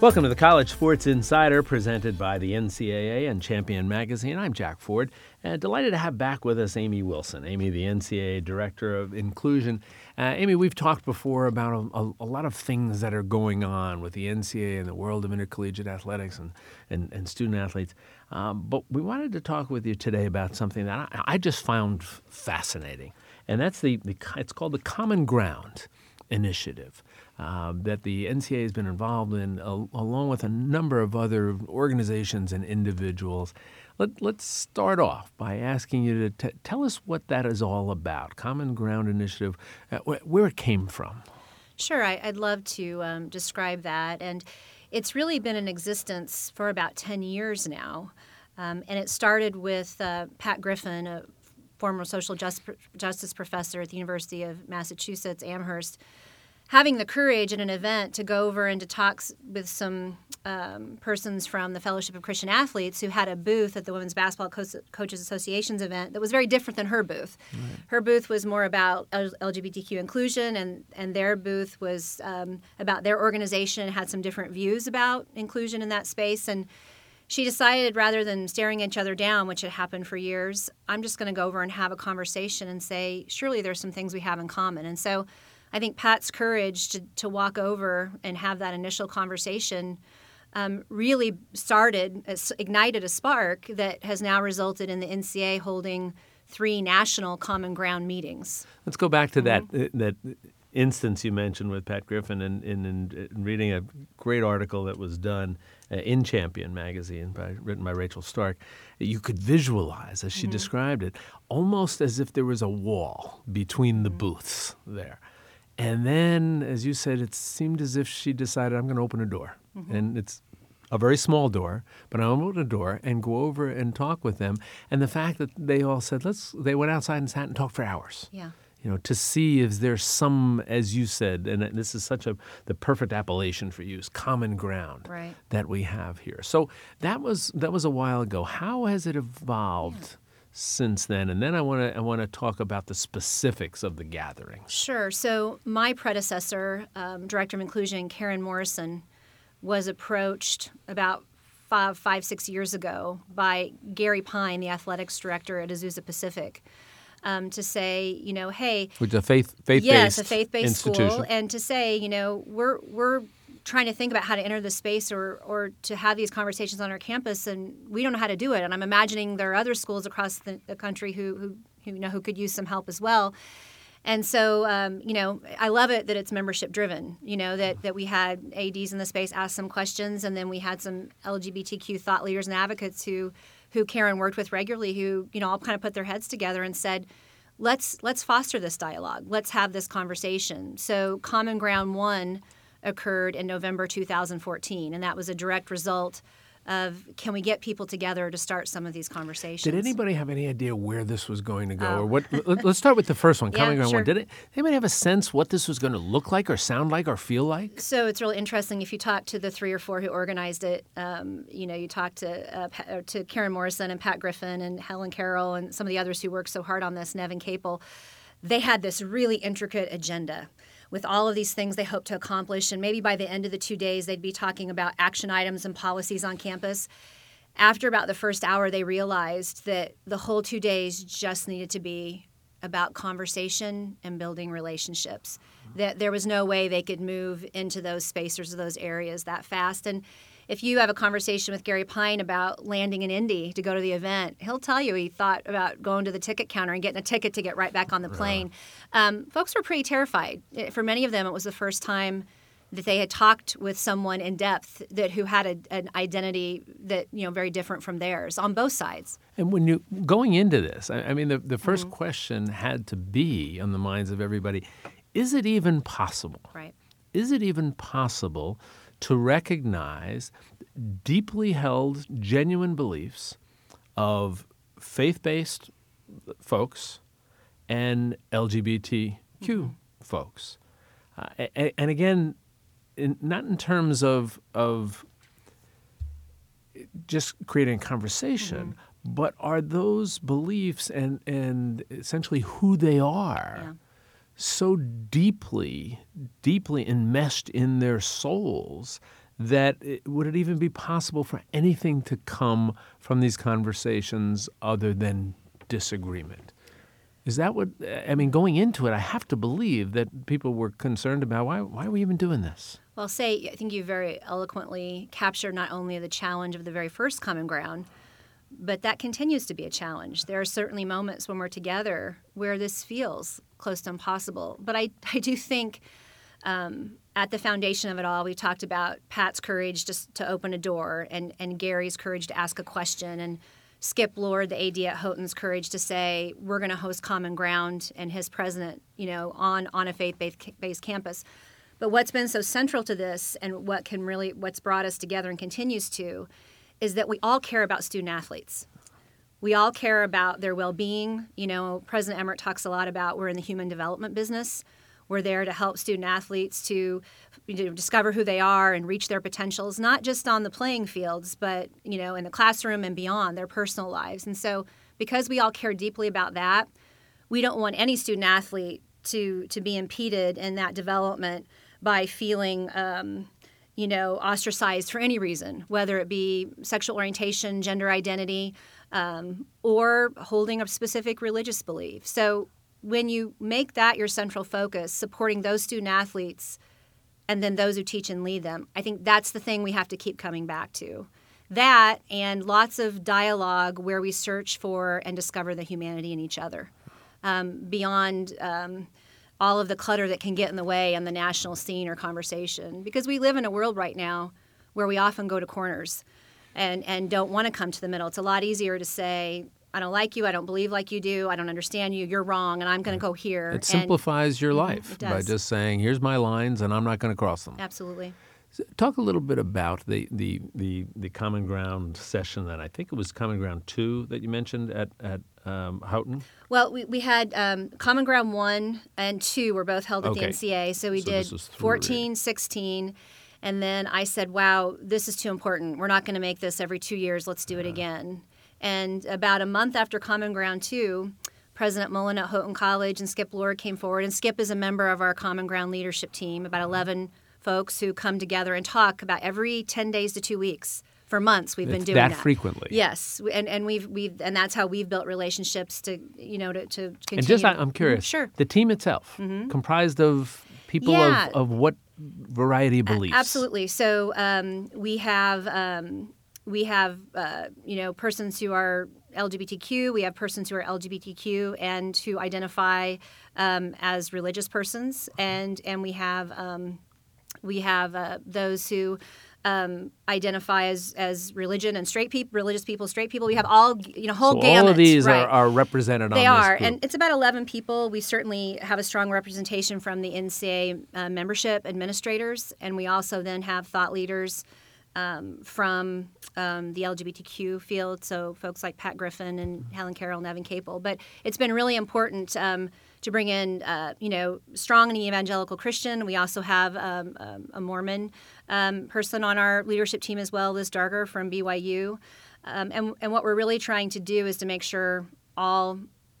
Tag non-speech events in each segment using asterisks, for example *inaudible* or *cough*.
Welcome to the College Sports Insider presented by the NCAA and Champion Magazine. I'm Jack Ford, and delighted to have back with us Amy Wilson. Amy, the NCAA Director of Inclusion. Uh, Amy, we've talked before about a, a, lot of things that are going on with the NCAA and the world of intercollegiate athletics and, and, and student athletes. Um, but we wanted to talk with you today about something that I, I just found fascinating, and that's the, the it's called the Common Ground Initiative uh, that the NCAA has been involved in, along with a number of other organizations and individuals. Let, us start off by asking you to t- tell us what that is all about. Common Ground Initiative, uh, wh- where it came from. Sure, I, would love to um, describe that. And it's really been in existence for about 10 years now. Um, and it started with uh, Pat Griffin, a former social just, justice professor at the University of Massachusetts Amherst, having the courage at an event to go over and to talk with some um, persons from the Fellowship of Christian Athletes who had a booth at the Women's Basketball Co- Coaches Association's event that was very different than her booth. Right. Her booth was more about L- LGBTQ inclusion, and, and their booth was um, about their organization had some different views about inclusion in that space. And she decided rather than staring each other down, which had happened for years, I'm just going to go over and have a conversation and say, surely there's some things we have in common. And so I think Pat's courage to, to walk over and have that initial conversation um, really started, ignited a spark that has now resulted in the NCAA holding three national common ground meetings. Let's go back to mm-hmm. that uh, that instance you mentioned with Pat Griffin and in, in, in, reading a great article that was done uh, in Champion magazine by, written by Rachel Stark. You could visualize, as she mm-hmm. described it, almost as if there was a wall between the mm-hmm. booths there. And then, as you said, it seemed as if she decided, I'm going to open a door. Mm-hmm. And it's a very small door, but I opened a door and go over and talk with them. And the fact that they all said, let's, they went outside and sat and talked for hours. Yeah. You know, to see if there's some, as you said, and this is such a the perfect appellation for use, common ground right. that we have here. So that was that was a while ago. How has it evolved? Yeah since then, and then I want to I want to talk about the specifics of the gathering. Sure. So my predecessor, um, director of inclusion, Karen Morrison, was approached about five, five six years ago by Gary Pine, the athletics director at Azusa Pacific. Um, to say, you know, hey, which is a faith faith yes, a faith based school, and to say, you know, we're we're trying to think about how to enter the space or or to have these conversations on our campus and we don't know how to do it. And i'm imagining there are other schools across the, the country who, who who you know who could use some help as well. And so um, you know i love it that it's membership driven you know that that we had ads in the space ask some questions and then we had some lgbtq thought leaders and advocates who who karen worked with regularly who you know all kind of put their heads together and said let's let's foster this dialogue. Let's have this conversation. So common ground one occurred in November 2014, and that was a direct result of can we get people together to start some of these conversations. Did anybody have any idea where this was going to go, oh. or what? let's start with the first one, *laughs* coming yeah, on sure. one. Did it, anybody have a sense what this was going to look like, or sound like, or feel like? So it's really interesting. If you talk to the three or four who organized it, um, you know, you talk to uh, uh, to Karen Morrison and Pat Griffin and Helen Carroll and some of the others who worked so hard on this, Nevin Caple. They had this really intricate agenda with all of these things they hope to accomplish. And maybe by the end of the two days, they'd be talking about action items and policies on campus. After about the first hour, they realized that the whole two days just needed to be about conversation and building relationships. Mm-hmm. That there was no way they could move into those spaces or those areas that fast. And if you have a conversation with Gary Pine about landing in Indy to go to the event, he'll tell you he thought about going to the ticket counter and getting a ticket to get right back on the plane. Um, folks were pretty terrified. For many of them, it was the first time that they had talked with someone in depth that who had a, an identity that you know very different from theirs on both sides. And when you going into this, I, I mean, the, the 1st mm-hmm. question had to be on the minds of everybody: Is it even possible? Right. Is it even possible to recognize deeply held, genuine beliefs of faith based folks and LGBTQ mm-hmm. folks. Uh, and, and, again, in, not in terms of, of just creating a conversation, mm-hmm. but are those beliefs and, and essentially who they are? Yeah so deeply, deeply enmeshed in their souls that it, would it even be possible for anything to come from these conversations other than disagreement? Is that what I mean? Going into it, I have to believe that people were concerned about why why are we even doing this? Well, say I think you very eloquently captured not only the challenge of the very first common ground, but that continues to be a challenge. There are certainly moments when we're together where this feels close to impossible. But I *laughs* I do think. Um, at the foundation of it all, we talked about Pat's courage just to open a door and, and Gary's courage to ask a question and Skip Lord, the AD at Houghton's courage to say we're going to host Common Ground and his president, you know, on on a faith-based campus. But what's been so central to this, and what can really what's brought us together and continues to, is that we all care about student athletes. We all care about their well-being. You know, President Emmert talks a lot about we're in the human development business. We're there to help student athletes to you know, discover who they are and reach their potentials, not just on the playing fields, but you know, in the classroom and beyond their personal lives. And so, because we all care deeply about that, we don't want any student athlete to to be impeded in that development by feeling. Um, you know, ostracized for any reason, whether it be sexual orientation, gender identity, um, or holding a specific religious belief. So when you make that your central focus, supporting those student athletes and then those who teach and lead them, I think that's the thing we have to keep coming back to. That and lots of dialogue where we search for and discover the humanity in each other um, beyond um, all of the clutter that can get in the way on the national scene or conversation. Because we live in a world right now where we often go to corners and, and don't want to come to the middle. It's a lot easier to say, I don't like you. I don't believe like you do. I don't understand you. You're wrong, and I'm going to go here. It simplifies and, your mm-hmm, life by just saying, "Here's my lines, and I'm not going to cross them." Absolutely. Talk a little bit about the, the, the, the Common Ground session that I think it was Common Ground 2 that you mentioned at, at um, Houghton. Well, we, we had um, Common Ground 1 and 2 were both held at okay. the NCAA. So we so did 14, 16. And then I said, wow, this is too important. We're not going to make this every two years. Let's do it again. And about a month after Common Ground 2, President Mullen at Houghton College and Skip Lord came forward. And Skip is a member of our Common Ground leadership team, about 11 folks who come together and talk about every 10 days to two weeks. For months, we've it's been doing that, that frequently. Yes, and and we've we've and that's how we've built relationships to you know to, to continue. And just I'm curious, mm-hmm. sure, the team itself mm-hmm. comprised of people yeah. of, of what variety of beliefs? Absolutely. So um, we have um, we have uh, you know persons who are LGBTQ. We have persons who are LGBTQ and who identify um, as religious persons, and and we have um, we have uh, those who um, identify as, as religion and straight people, religious people, straight people. We have all you know whole so gamut. All of these right. are, are represented. They on are, and it's about eleven people. We certainly have a strong representation from the NCAA uh, membership administrators, and we also then have thought leaders. Um, from um, the LGBTQ field, so folks like Pat Griffin and Helen Carroll and Nevin Caple. But it's been really important um, to bring in, uh, you know, strong and evangelical Christian. We also have um, um, a Mormon um, person on our leadership team as well, Liz Darger from BYU. And, and what we're really trying to do is to make sure all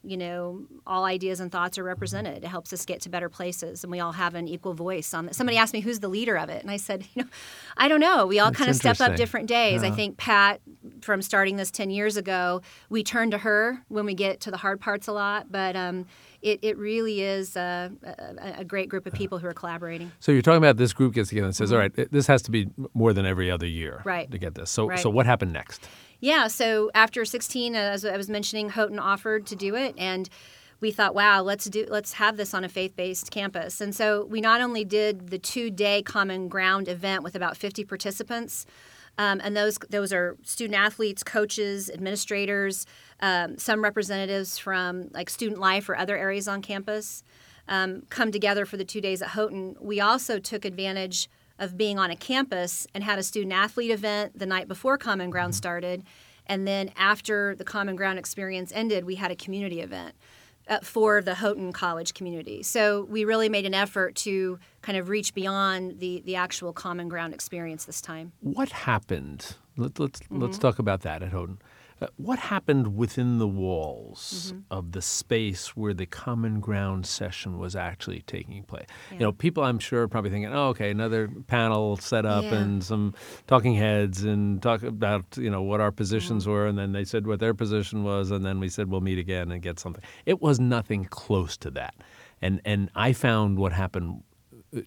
you know all ideas and thoughts are represented. It helps us get to better places and we all have an equal voice on that somebody asked me who's the leader of it? And i said *laughs* you know i don't know. We all That's kind of step up different days. Yeah. i think pat from starting this 10 years ago we turn to her when we get to the hard parts a lot but um, it, it really is a, a, a great group of people who are collaborating So you're talking about this group gets together and says, "All right, this has to be more than every other year, Mm-hmm. Right. to get this." So, Right. so what happened next? Yeah, so after 16, as I was mentioning, Houghton offered to do it, and we thought, wow, let's do let's have this on a faith-based campus. And so we not only did the two-day Common Ground event with about 50 participants, um, and those those are student athletes, coaches, administrators, um, some representatives from like student life or other areas on campus. Um, come together for the two days at Houghton. We also took advantage of being on a campus and had a student athlete event the night before Common Ground started. And then after the Common Ground experience ended, we had a community event uh, for the Houghton College community. So we really made an effort to kind of reach beyond the, the actual Common Ground experience this time. What happened? Let, let's Mm-hmm. let's talk about that at Houghton. Uh, what happened within the walls Mm-hmm. of the space where the common ground session was actually taking place? You know, people I'm sure are probably thinking, "Oh, okay, another panel set up Yeah. and some talking heads and talk about you know what our positions Mm-hmm. were, and then they said what their position was, and then we said we'll meet again and get something." It was nothing close to that, and and I found what happened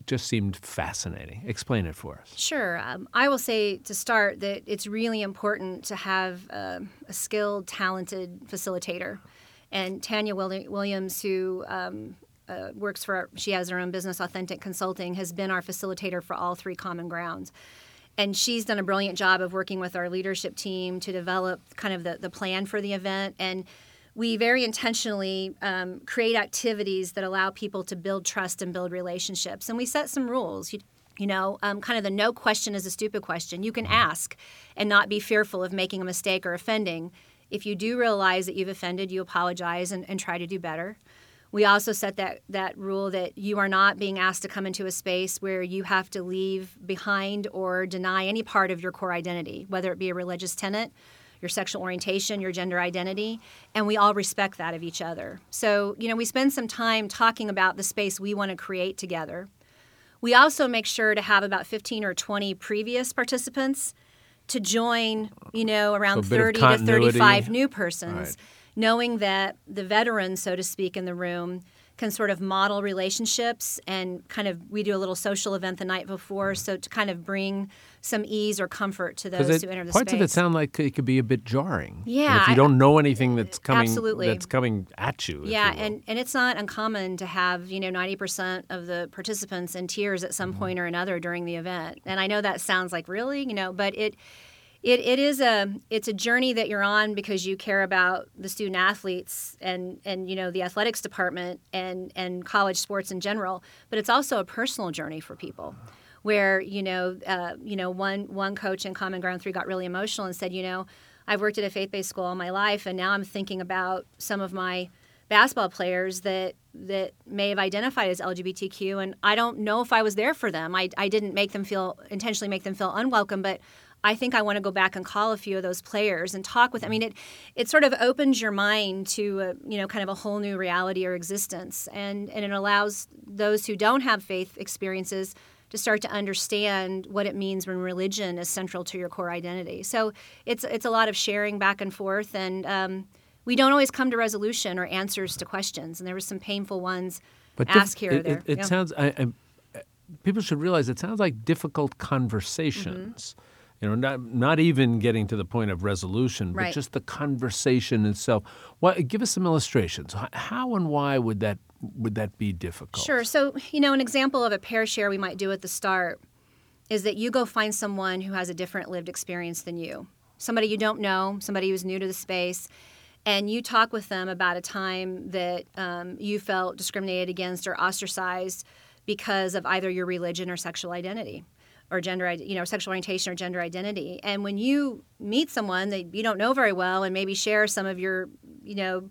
just seemed fascinating. Explain it for us. Sure. Um, I will say to start that it's really important to have um a skilled, talented facilitator. And Tanya Williams, who um, uh, works for, she has her own business, Authentic Consulting, has been our facilitator for all three common grounds. And she's done a brilliant job of working with our leadership team to develop kind of the, the plan for the event. And we very intentionally um, create activities that allow people to build trust and build relationships. And we set some rules. You, you know, um, kind of the no question is a stupid question. You can ask and not be fearful of making a mistake or offending. If you do realize that you've offended, you apologize and, and try to do better. We also set that, that rule that you are not being asked to come into a space where you have to leave behind or deny any part of your core identity, whether it be a religious tenet, your sexual orientation, your gender identity, and we all respect that of each other. So, you know, we spend some time talking about the space we want to create together. We also make sure to have about 15 or 20 previous participants to join, you know, around So a bit of 30 to 35 new persons, Right. knowing that the veteran, so to speak, in the room can sort of model relationships and kind of we do a little social event the night before so to kind of bring some ease or comfort to those Because who enter the parts space. of it sound like it could be a bit jarring. And Yeah, if you I- don't know anything that's coming, Absolutely. that's coming at you. Yeah, you and, and it's not uncommon to have, you know, 90% of the participants in tears at Mm-hmm. some point or another during the event. And I know that sounds like really, you know, but it it, it is a it's a journey that you're on because you care about the student athletes and and you know the athletics department and and college sports in general but it's also a personal journey for people where you know uh, you know one one coach in common ground 3 got really emotional and said you know I've worked at a faith-based school all my life and now I'm thinking about some of my basketball players that that may have identified as LGBTQ and I don't know if I was there for them I, I didn't make them feel intentionally make them feel unwelcome but I think I want to go back and call a few of those players and talk with. I mean, it it sort of opens your mind to a, you know kind of a whole new reality or existence, and and it allows those who don't have faith experiences to start to understand what it means when religion is central to your core identity. So it's it's a lot of sharing back and forth, and um, we don't always come to resolution or answers to questions, and there were some painful ones But asked here or it, there. It, it Yeah. sounds. I, I, people should realize it sounds like difficult conversations. You know, not not even getting to the point of resolution, but Right. just the conversation itself. What? Give us some illustrations. How and why would that would that be difficult? Sure. So, you know, an example of a pair share we might do at the start is that you go find someone who has a different lived experience than you, somebody you don't know, somebody who's new to the space, and you talk with them about a time that um, you felt discriminated against or ostracized because of either your religion or sexual identity or gender, you know, sexual orientation or gender identity. And when you meet someone that you don't know very well and maybe share some of your, you know,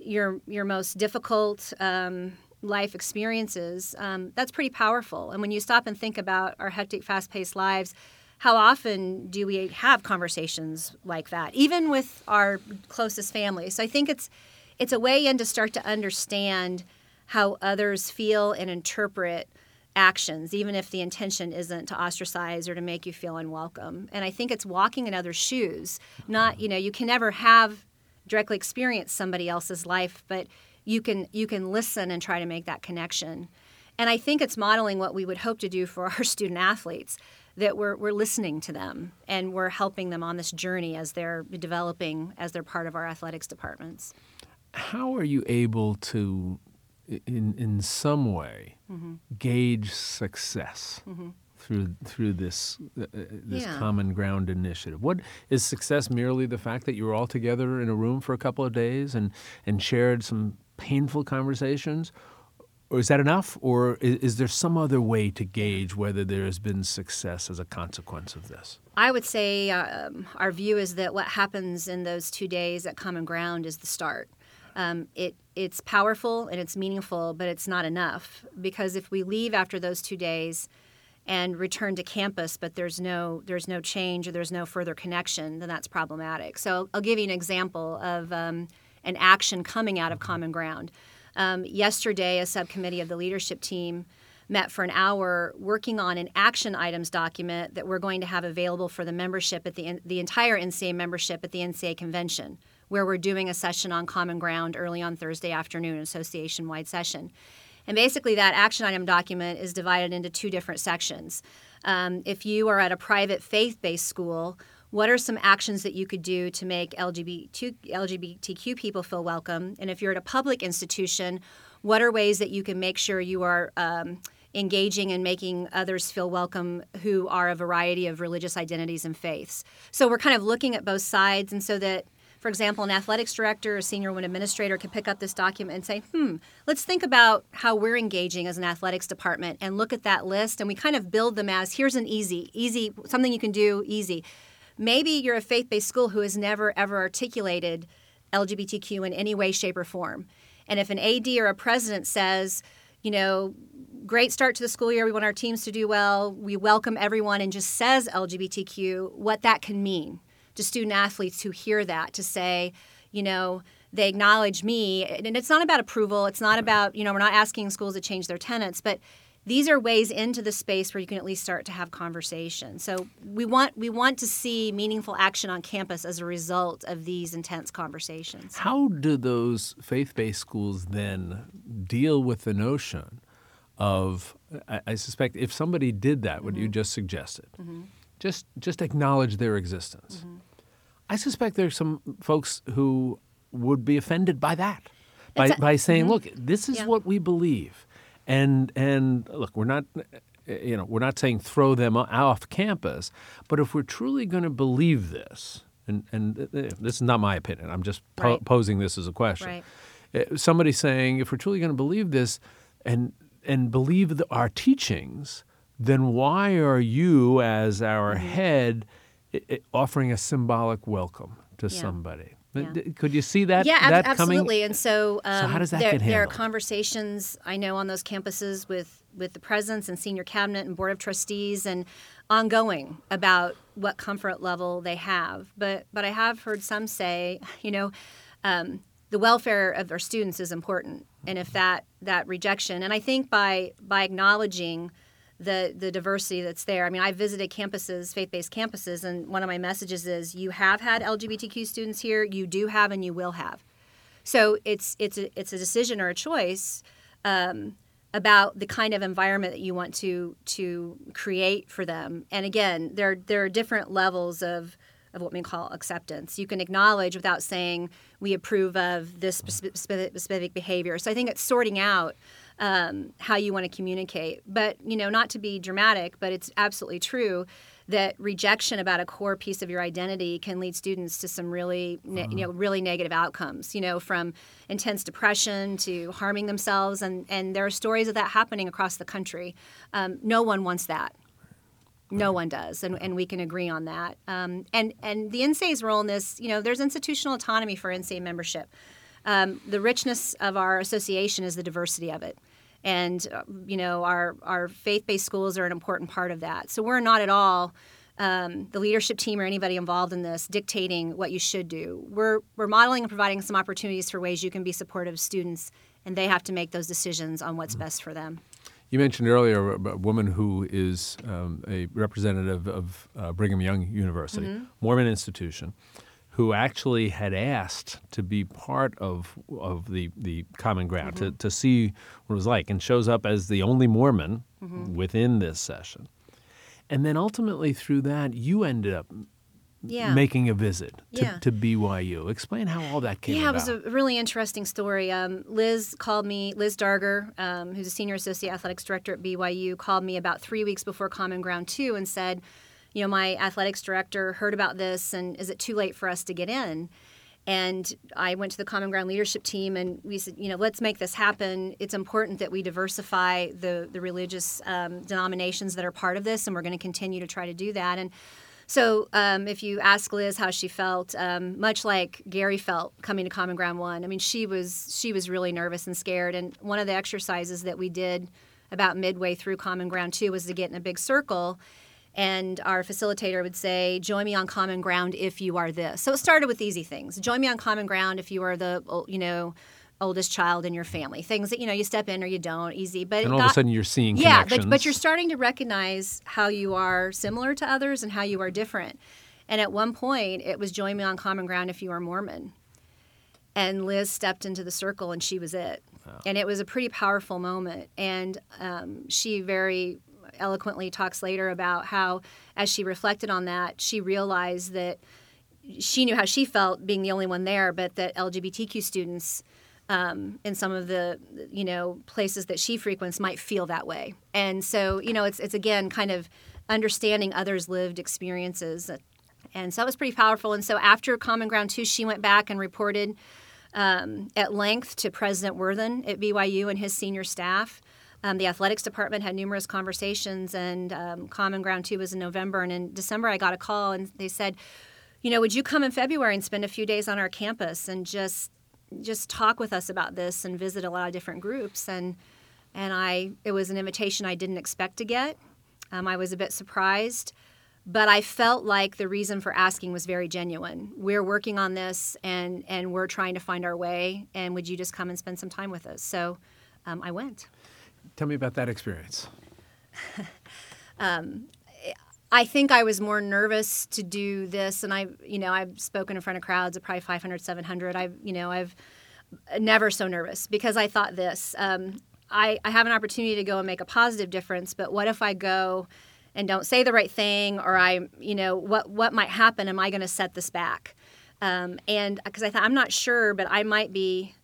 your your most difficult um, life experiences, um, that's pretty powerful. And when you stop and think about our hectic, fast-paced lives, how often do we have conversations like that, even with our closest family? So I think it's it's a way in to start to understand how others feel and interpret actions, even if the intention isn't to ostracize or to make you feel unwelcome. And I think it's walking in other shoes. Not, you know, you can never have directly experience somebody else's life, but you can you can listen and try to make that connection. And I think it's modeling what we would hope to do for *laughs* our student athletes, that we're, we're listening to them and we're helping them on this journey as they're developing as they're part of our athletics departments. How are you able to, in in some way, Mm-hmm. gauge success? Through through this uh, uh, this Yeah. common ground initiative, what is success? Merely the fact that you were all together in a room for a couple of days and and shared some painful conversations, or is that enough? Or is, is there some other way to gauge whether there has been success as a consequence of this? I would say um, our view is that what happens in those two days at Common Ground is the start. Um, it it's powerful and it's meaningful, but it's not enough because if we leave after those two days and return to campus, but there's no there's no change or there's no further connection, then that's problematic. So I'll give you an example of um, an action coming out of Common Ground. Um, yesterday, a subcommittee of the leadership team met for an hour working on an action items document that we're going to have available for the membership at the the entire NCAA membership at the NCAA convention, where we're doing a session on Common Ground early on Thursday afternoon, association wide session. And basically, that action item document is divided into two different sections. Um, if you are at a private faith based school, what are some actions that you could do to make LGBT, LGBTQ people feel welcome? And if you're at a public institution, what are ways that you can make sure you are um, engaging and making others feel welcome who are a variety of religious identities and faiths? So we're kind of looking at both sides, and so that for example, an athletics director or senior one administrator could pick up this document and say, hmm, let's think about how we're engaging as an athletics department and look at that list. And we kind of build them as here's an easy, easy, something you can do easy. Maybe you're a faith based school who has never, ever articulated LGBTQ in any way, shape, or form. And if an AD or a president says, you know, great start to the school year, we want our teams to do well, we welcome everyone, and just says LGBTQ, what that can mean to student athletes who hear that to say, you know, they acknowledge me. And it's not about approval. It's not about, you know, we're not asking schools to change their tenants, but these are ways into the space where you can at least start to have conversation. So we want we want to see meaningful action on campus as a result of these intense conversations. How do those faith-based schools then deal with the notion of I, I suspect if somebody did that, mm-hmm. what you mm-hmm. just suggested, mm-hmm. Just just acknowledge their existence. Mm-hmm I suspect there's some folks who would be offended by that, by, a, by saying, mm-hmm. "Look, this is yeah. what we believe," and and look, we're not, you know, we're not saying throw them off campus, but if we're truly going to believe this, and and uh, this is not my opinion, I'm just po- right. posing this as a question. Right. Somebody saying, if we're truly going to believe this, and and believe the, our teachings, then why are you, as our mm-hmm. head? it, it, offering a symbolic welcome to yeah. somebody. Yeah. Could you see that? Yeah, that absolutely. Coming? And so, um, so how does that there, get handled? There are conversations I know on those campuses with with the presidents and senior cabinet and board of trustees and ongoing about what comfort level they have. But but I have heard some say, *laughs* you know, um, the welfare of our students is important, and if that that rejection, and I think by by acknowledging the the diversity that's there. I mean, I visited campuses, faith-based campuses, and one of my messages is you have had LGBTQ students here, you do have, and you will have. So it's it's a, it's a decision or a choice um, about the kind of environment that you want to to create for them. And again, there there are different levels of of what we call acceptance. You can acknowledge without saying we approve of this specific, specific behavior. So I think it's sorting out um, how you want to communicate. But you know, not to be dramatic, but it's absolutely true that rejection about a core piece of your identity can lead students to some really ne- you know really negative outcomes you know from intense depression to harming themselves. And and there are stories of that happening across the country. Um, no one wants that. No one does, and, and we can agree on that. Um, and and the NCAA's role in this, you know, there's institutional autonomy for NCAA membership. Um, the richness of our association is the diversity of it and uh, you know our our faith-based schools are an important part of that. So we're not at all um, the leadership team or anybody involved in this dictating what you should do. We're we're modeling and providing some opportunities for ways you can be supportive of students, and they have to make those decisions on what's mm-hmm. best for them. You mentioned earlier a woman who is um, a representative of uh, Brigham Young University, mm-hmm. Mormon institution who actually had asked to be part of of the, the common ground mm-hmm. to, to see what it was like and shows up as the only Mormon mm-hmm. within this session. And then ultimately through that you ended up yeah. making a visit to, yeah. to BYU. Explain how all that came yeah, about. Yeah, it was a really interesting story. Um, Liz called me, Liz Darger, um, who's a senior associate athletics director at BYU, called me about three weeks before Common Ground 2 and said, you know, my athletics director heard about this and is it too late for us to get in? And I went to the Common Ground leadership team and we said, you know, let's make this happen. It's important that we diversify the, the religious um, denominations that are part of this, and we're going to continue to try to do that. And so, um, if you ask Liz how she felt, um, much like Gary felt coming to Common Ground One, I mean, she was she was really nervous and scared. And one of the exercises that we did about midway through Common Ground 2 was to get in a big circle. And our facilitator would say, Join me on common ground if you are this. So it started with easy things. Join me on common ground if you are the, you know, oldest child in your family. Things that you know you step in or you don't, easy. But and all got, of a sudden you're seeing yeah, but, but you're starting to recognize how you are similar to others and how you are different. And at one point, it was join me on common ground if you are Mormon. And Liz stepped into the circle, and she was it. Wow. And it was a pretty powerful moment. And um, she very eloquently talks later about how, as she reflected on that, she realized that she knew how she felt being the only one there, but that LGBTQ students um, in some of the you know places that she frequents might feel that way. And so you know it's it's again kind of understanding others' lived experiences. And so that was pretty powerful. And so after Common Ground 2, she went back and reported um, at length to President Worthen at BYU and his senior staff. Um, the athletics department had numerous conversations, and um, Common Ground 2 was in November. And in December, I got a call, and they said, you know, would you come in February and spend a few days on our campus and just just talk with us about this and visit a lot of different groups and and I it was an invitation I didn't expect to get. Um, I was a bit surprised, but I felt like the reason for asking was very genuine. We're working on this and and we're trying to find our way. And would you just come and spend some time with us? So um, I went. Tell me about that experience. *laughs* um, I think I was more nervous to do this, and I, you know, I've spoken in front of crowds of probably 500, 700. I've, you know, I've never so nervous because I thought this. Um, I, I have an opportunity to go and make a positive difference, but what if I go and don't say the right thing, or I, you know, what what might happen? Am I going to set this back? Um, and because I thought I'm not sure, but I might be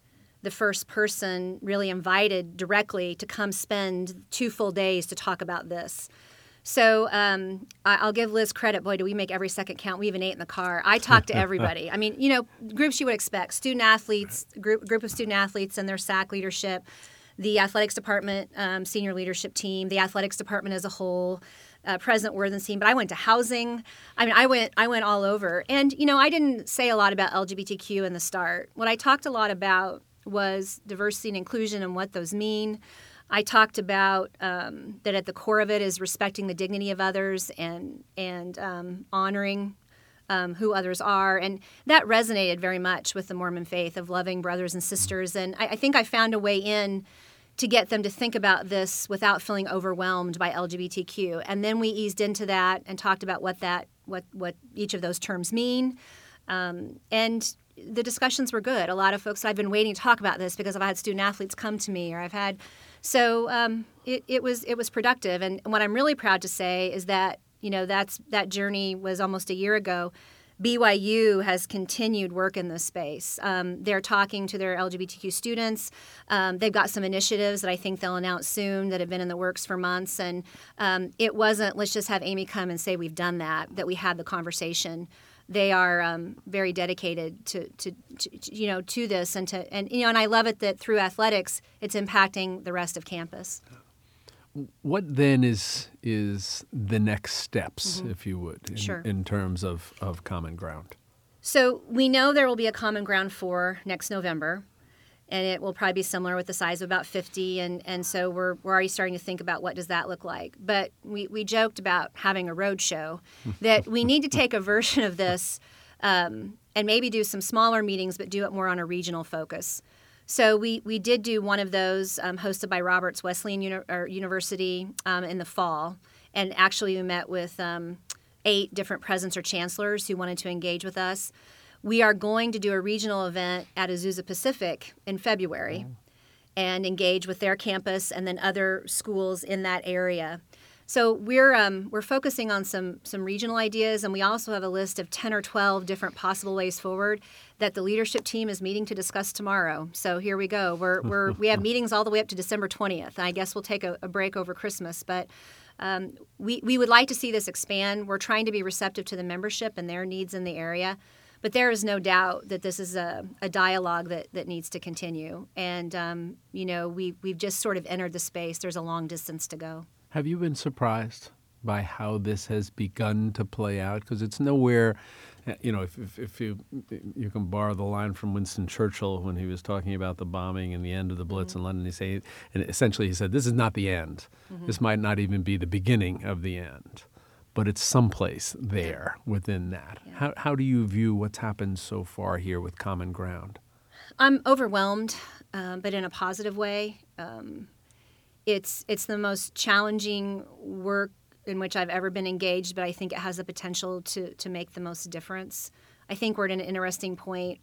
the first person really invited directly to come spend two full days to talk about this. So um, I, will give Liz credit. Boy, do we make every second count. We even ate in the car. I talked to *laughs* everybody. I mean, you know, groups you would expect: student athletes, group group of student athletes and their SAAC leadership, the athletics department, um, senior leadership team, the athletics department as a whole. Uh, President Worthen's team, but I went to housing. I mean, I went, I went all over, and you know, I didn't say a lot about LGBTQ in the start. What I talked a lot about was diversity and inclusion and what those mean. I talked about um, that at the core of it is respecting the dignity of others and and um, honoring um, who others are, and that resonated very much with the Mormon faith of loving brothers and sisters. And I, I think I found a way in to get them to think about this without feeling overwhelmed by LGBTQ. And then we eased into that and talked about what that what what each of those terms mean. Um, and the discussions were good. A lot of folks I've been waiting to talk about this because I've had student athletes come to me, or I've had so um, it, it was it was productive, and what I'm really proud to say is that you know that's that journey was almost a year ago. BYU has continued work in this space. Um, they're talking to their LGBTQ students. Um, they've got some initiatives that I think they'll announce soon that have been in the works for months. And um, it wasn't, let's just have Amy come and say we've done that, that we had the conversation they are um, very dedicated to, to, to, you know to this and to and you know and I love it that through athletics it's impacting the rest of campus. What then is is the next steps, mm-hmm. if you would, in, sure. in terms of, of common ground? So we know there will be a common ground for next November and it will probably be similar with the size of about 50 and, and so we're, we're already starting to think about what does that look like. But we, we joked about having a road show *laughs* that we need to take a version of this um, and maybe do some smaller meetings but do it more on a regional focus. So we, we did do one of those um, hosted by roberts wesleyan Uni- university um, in the fall and actually we met with um, eight different presidents or chancellors who wanted to engage with us we are going to do a regional event at Azusa Pacific in February oh. and engage with their campus and then other schools in that area. So we're um, we're focusing on some some regional ideas, and we also have a list of ten or twelve different possible ways forward that the leadership team is meeting to discuss tomorrow. So here we go. We're, we're *laughs* we have meetings all the way up to December twentieth. I guess we'll take a, a break over Christmas, but um, we we would like to see this expand. We're trying to be receptive to the membership and their needs in the area. But there is no doubt that this is a, a dialogue that, that needs to continue. And, um, you know, we, we've just sort of entered the space. There's a long distance to go. Have you been surprised by how this has begun to play out? Because it's nowhere You know, if, if, if you you can borrow the line from Winston Churchill when he was talking about the bombing and the end of the Blitz Mm-hmm. in London, he say, and essentially he said, "This is not the end. Mm-hmm. This might not even be the beginning of the end, but it's someplace there within that." Yeah. How how do you view what's happened so far here with Common Ground? I'm overwhelmed, um, but in a positive way. Um, it's it's the most challenging work in which I've ever been engaged, but I think it has the potential to to make the most difference. I think we're at an interesting point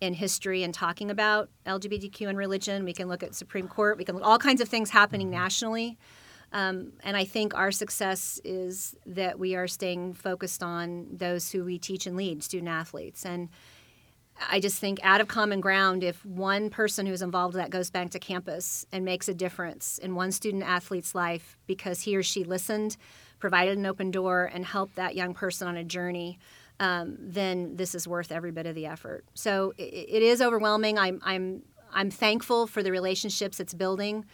in history and talking about LGBTQ and religion. We can look at Supreme Court. We can look at all kinds of things happening nationally. Um, and I think our success is that we are staying focused on those who we teach and lead, student athletes. And I just think out of common ground, if one person who's involved in that goes back to campus and makes a difference in one student athlete's life because he or she listened, provided an open door, and helped that young person on a journey, um, then this is worth every bit of the effort. So it, it is overwhelming. I'm, I'm, I'm thankful for the relationships it's building.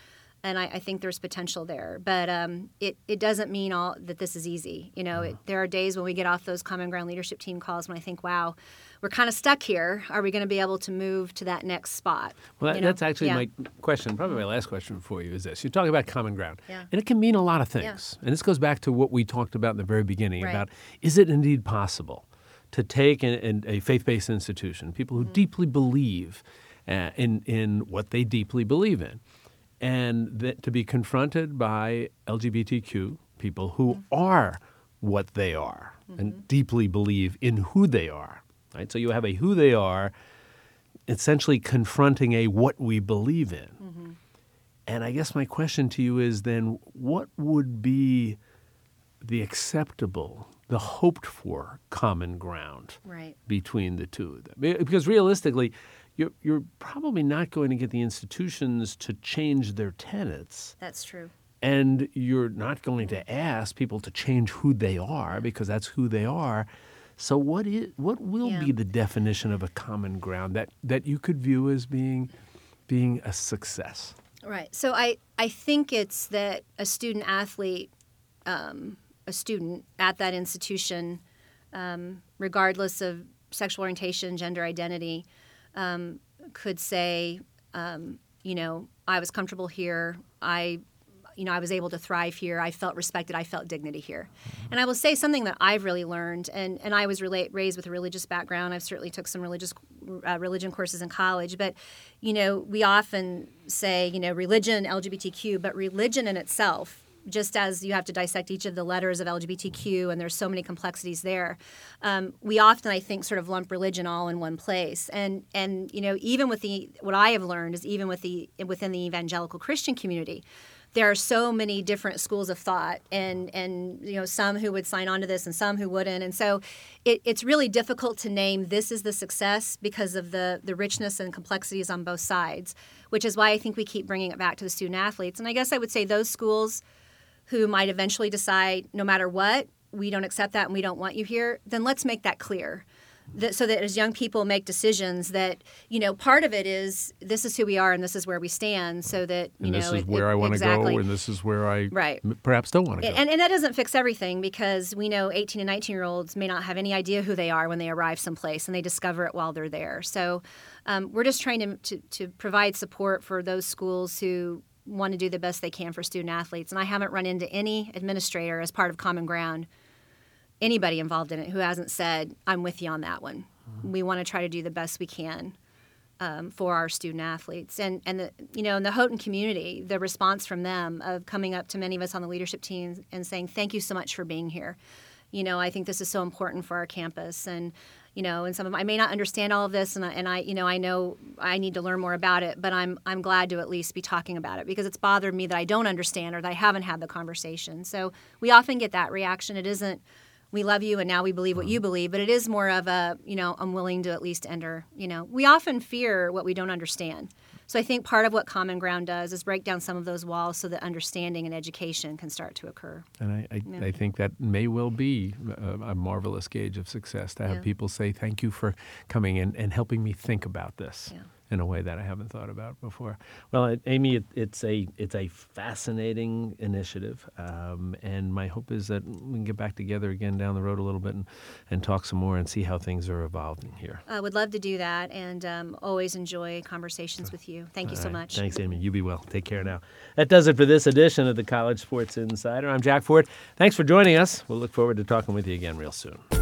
And I, I think there's potential there, but um, it, it doesn't mean all that this is easy. You know, it, there are days when we get off those common ground leadership team calls when I think, "Wow, we're kind of stuck here. Are we going to be able to move to that next spot? Well, that, You know? that's actually Yeah. my question. Probably my last question for you is this: You're talking about common ground, Yeah. and it can mean a lot of things. And this goes back to what we talked about in the very beginning Right. about: is it indeed possible to take an, an, a faith-based institution, people Mm-hmm. who deeply believe uh, in in what they deeply believe in, and that to be confronted by LGBTQ people who Mm-hmm. are what they are and deeply believe in who they are. Right. So you have a who they are essentially confronting a what we believe in. Mm-hmm. And I guess my question to you is then what would be the acceptable, the hoped for common ground Right. between the two of them? Because realistically, you're, you're probably not going to get the institutions to change their tenets. That's true. And you're not going to ask people to change who they are because that's who they are. So what is what will Yeah. be the definition of a common ground that, that you could view as being being a success? Right. So I, I think it's that a student athlete, um, a student at that institution, um, regardless of sexual orientation, gender identity, um, could say, um, you know, I was comfortable here. I, you know, I was able to thrive here. I felt respected. I felt dignity here. And I will say something that I've really learned, and, and I was relate, raised with a religious background. I've certainly took some religious uh, religion courses in college, but you know, we often say, you know, religion, LGBTQ, but religion in itself just as you have to dissect each of the letters of LGBTQ, and there's so many complexities there. Um, we often, I think, sort of lump religion all in one place, and and you know, even with the what I have learned is even with the within the evangelical Christian community, there are so many different schools of thought, and and you know, some who would sign on to this and some who wouldn't, and so it, it's really difficult to name this is the success because of the the richness and complexities on both sides, which is why I think we keep bringing it back to the student athletes, and I guess I would say those schools who might eventually decide no matter what we don't accept that and we don't want you here then let's make that clear that, so that as young people make decisions that you know part of it is this is who we are and this is where we stand so that you And know this is it- where it- I want to exactly. go, and this is where I Right. perhaps don't want to go. And, and that doesn't fix everything because we know 18 and 19 year olds may not have any idea who they are when they arrive someplace and they discover it while they're there. So um, we're just trying to, to, to provide support for those schools who want to do the best they can for student athletes. And I haven't run into any administrator as part of Common Ground, anybody involved in it, who hasn't said, I'm with you on that one. We want to try to do the best we can um, for our student athletes and and the you know in the Houghton community the response from them of coming up to many of us on the leadership team and saying thank you so much for being here you know I think this is so important for our campus and you know and some of I may not understand all of this and I, and I you know I know I need to learn more about it but I'm I'm glad to at least be talking about it because it's bothered me that I don't understand or that I haven't had the conversation. So we often get that reaction. It isn't we love you and now we believe what you mm-hmm. believe but it is more of a you know i'm willing to at least enter you know we often fear what we don't understand so i think part of what common ground does is break down some of those walls so that understanding and education can start to occur And I, I, Yeah. I think that may well be a, a marvelous gauge of success to have Yeah. people say, thank you for coming in and helping me think about this. Yeah. In a way that I haven't thought about before. Well, it, Amy, it, it's a it's a fascinating initiative, um, and my hope is that we can get back together again down the road a little bit and, and talk some more and see how things are evolving here. I would love to do that, and um, always enjoy conversations with you. Thank you so right. much. Thanks, Amy. You be well. Take care now. That does it for this edition of the College Sports Insider. I'm Jack Ford. Thanks for joining us. We'll look forward to talking with you again real soon.